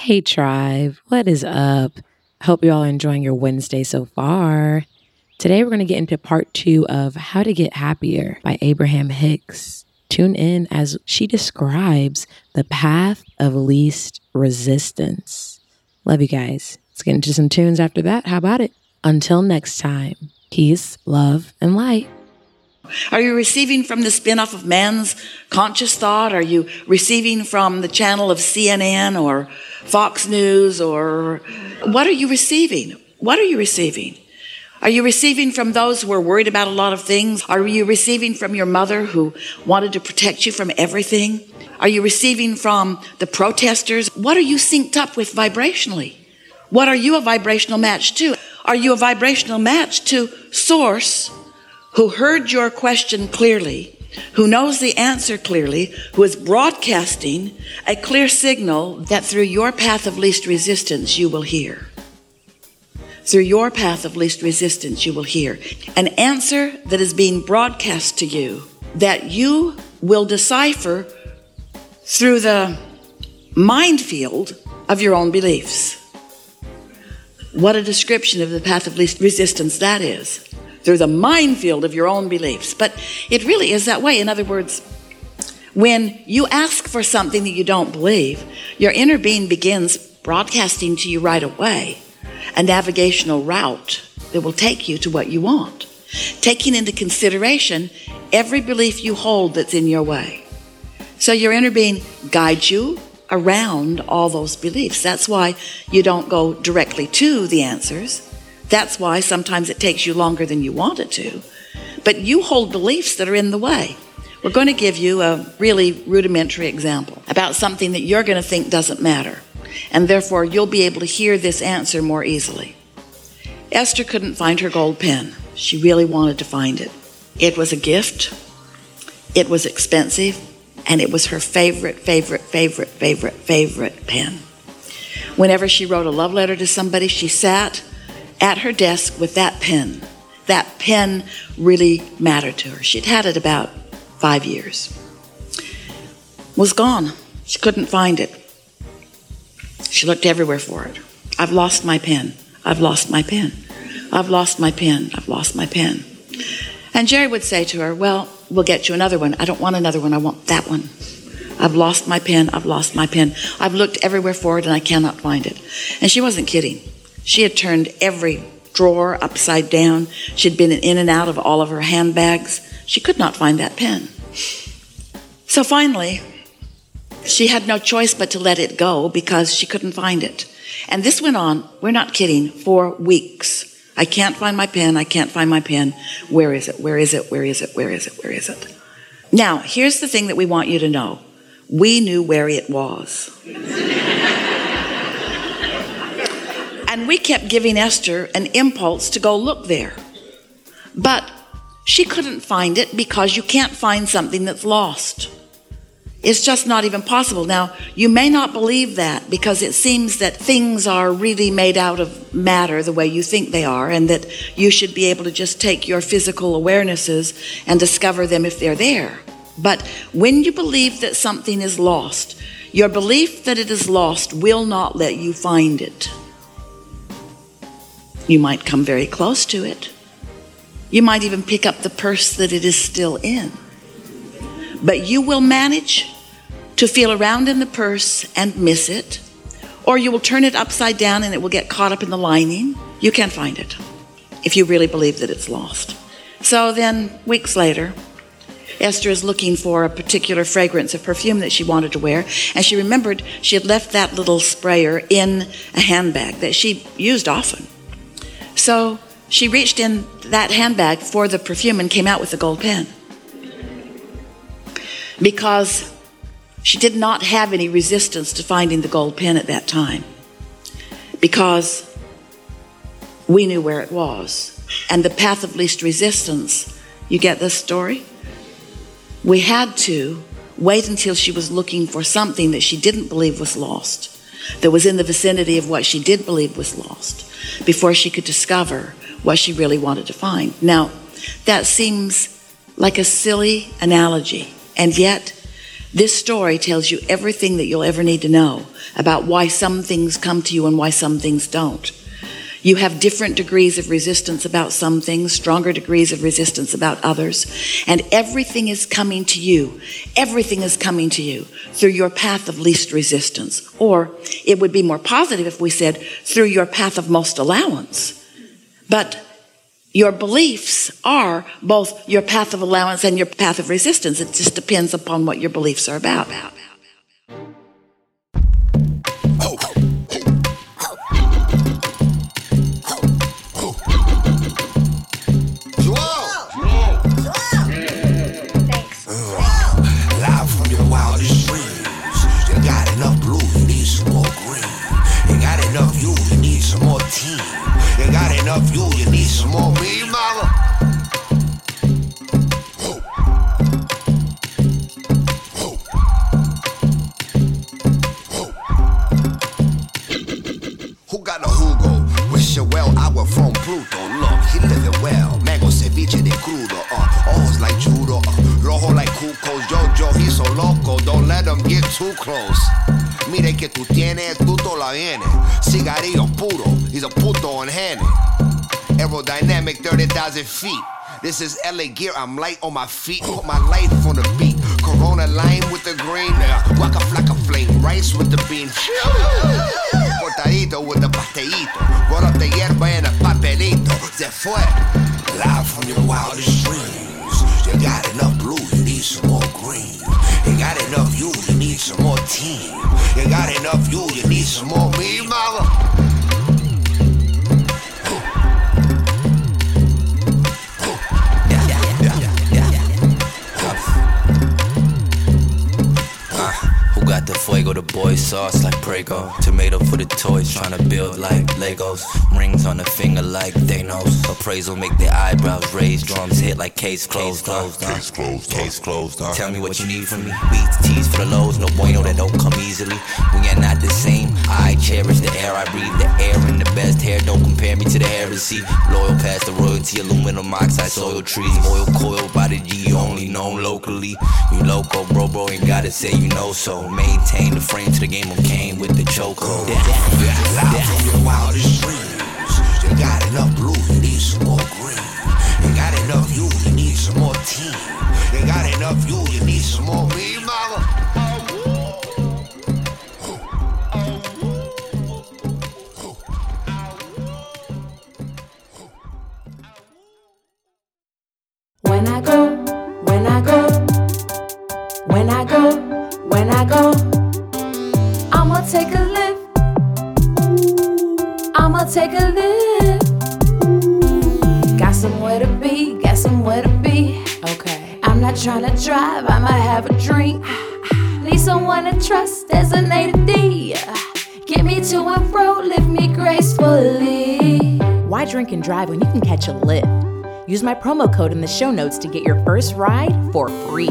Hey, tribe, what is up? Hope you all are enjoying your Wednesday so far. Today, we're going to get into part two of How to Get Happier by Abraham Hicks. Tune in as she describes the path of least resistance. Love you guys. Let's get into some tunes after that. How about it? Until next time, peace, love, and light. Are you receiving from the spinoff of man's conscious thought? Are you receiving from the channel of CNN or Fox News or what are you receiving? What are you receiving? Are you receiving from those who are worried about a lot of things? Are you receiving from your mother who wanted to protect you from everything? Are you receiving from the protesters? What are you synced up with vibrationally? What are you a vibrational match to? Are you a vibrational match to Source who heard your question clearly, who knows the answer clearly, who is broadcasting a clear signal that through your path of least resistance you will hear? Through your path of least resistance, you will hear an answer that is being broadcast to you that you will decipher through the mind field of your own beliefs. What a description of the path of least resistance that is. Through the minefield of your own beliefs. But it really is that way. In other words, when you ask for something that you don't believe, your inner being begins broadcasting to you right away a navigational route that will take you to what you want, taking into consideration every belief you hold that's in your way. So your inner being guides you around all those beliefs. That's why you don't go directly to the answers. That's why sometimes it takes you longer than you want it to. But you hold beliefs that are in the way. We're going to give you a really rudimentary example about something that you're going to think doesn't matter and therefore you'll be able to hear this answer more easily. Esther couldn't find her gold pen. She really wanted to find it. It was a gift, it was expensive, and it was her favorite, favorite, favorite, favorite, favorite pen. Whenever she wrote a love letter to somebody, she sat at her desk with that pen. That pen really mattered to her. She'd had it about five years. Was gone. She couldn't find it. She looked everywhere for it. I've lost my pen. I've lost my pen. I've lost my pen. I've lost my pen. And Jerry would say to her, Well, we'll get you another one. I don't want another one. I want that one. I've lost my pen. I've lost my pen. I've looked everywhere for it and I cannot find it. And she wasn't kidding. She had turned every drawer upside down. She'd been in and out of all of her handbags. She could not find that pen. So finally, she had no choice but to let it go because she couldn't find it. And this went on, we're not kidding, for weeks. I can't find my pen. I can't find my pen. Where is it? Where is it? Where is it? Where is it? Where is it? Now, here's the thing that we want you to know. We knew where it was. And we kept giving Esther an impulse to go look there. But she couldn't find it because you can't find something that's lost. It's just not even possible. Now, you may not believe that because it seems that things are really made out of matter the way you think they are, and that you should be able to just take your physical awarenesses and discover them if they're there. But when you believe that something is lost, your belief that it is lost will not let you find it. You might come very close to it. You might even pick up the purse that it is still in. But you will manage to feel around in the purse and miss it, or you will turn it upside down and it will get caught up in the lining. You can't find it if you really believe that it's lost. So then, weeks later, Esther is looking for a particular fragrance of perfume that she wanted to wear, and she remembered she had left that little sprayer in a handbag that she used often. So she reached in that handbag for the perfume and came out with the gold pen because she did not have any resistance to finding the gold pen at that time because we knew where it was. And the path of least resistance, you get this story? We had to wait until she was looking for something that she didn't believe was lost, that was in the vicinity of what she did believe was lost, before she could discover what she really wanted to find. Now, that seems like a silly analogy. And yet, This story tells you everything that you'll ever need to know about why some things come to you and why some things don't. You have different degrees of resistance about some things, stronger degrees of resistance about others, and everything is coming to you. Everything is coming to you through your path of least resistance. Or it would be more positive if we said through your path of most allowance. But your beliefs are both your path of allowance and your path of resistance. It just depends upon what your beliefs are about. of you, you need some more me, mama. Who got a Hugo? Wish you well, I were from Pluto. Look, he living well. Mango ceviche de crudo. Uh, O's like judo. Uh, rojo like cucos. Jojo, he's so loco. Don't let him get too close. Mire que tú tienes, tú la vienes. Cigarillo puro, he's a puto on hand feet. This is LA gear, I'm light on my feet, put my life on the beat. Corona lime with the green, waka flocka flame, rice with the bean. Cortadito with the pastelito, roll up the hierba and a papelito. Se fue, live from your wildest dreams. You got enough blue, you need some more green. You got enough you, you need some more team. You got enough you, you need some more me, mama. The fuego, the boy sauce like Prego. Tomato for the toys, trying to build like Legos. Rings on the finger like Thanos. Appraisal make their eyebrows raise. Drums hit like case closed. Case closed. Case closed. Case closed. Tell me what you need from me. Beats, teas for the lows. No bueno that don't come easily. We are not the same. I cherish the air I breathe. The air and the best hair. Don't compare me to the heresy. Loyal past the Aluminum oxide, soil trees. Oil coil by the G. Only known locally. You loco, bro, bro. Ain't gotta say you know so. Maintain the frame to the game of game with the chokehold. Yeah. Yeah. Yeah. wildest take a lift. Got somewhere to be, got somewhere to be. Okay. I'm not trying to drive, I might have a drink. Need someone to trust, designated D. Get me to and fro, lift me gracefully. Why drink and drive when you can catch a lift? Use my promo code in the show notes to get your first ride for free.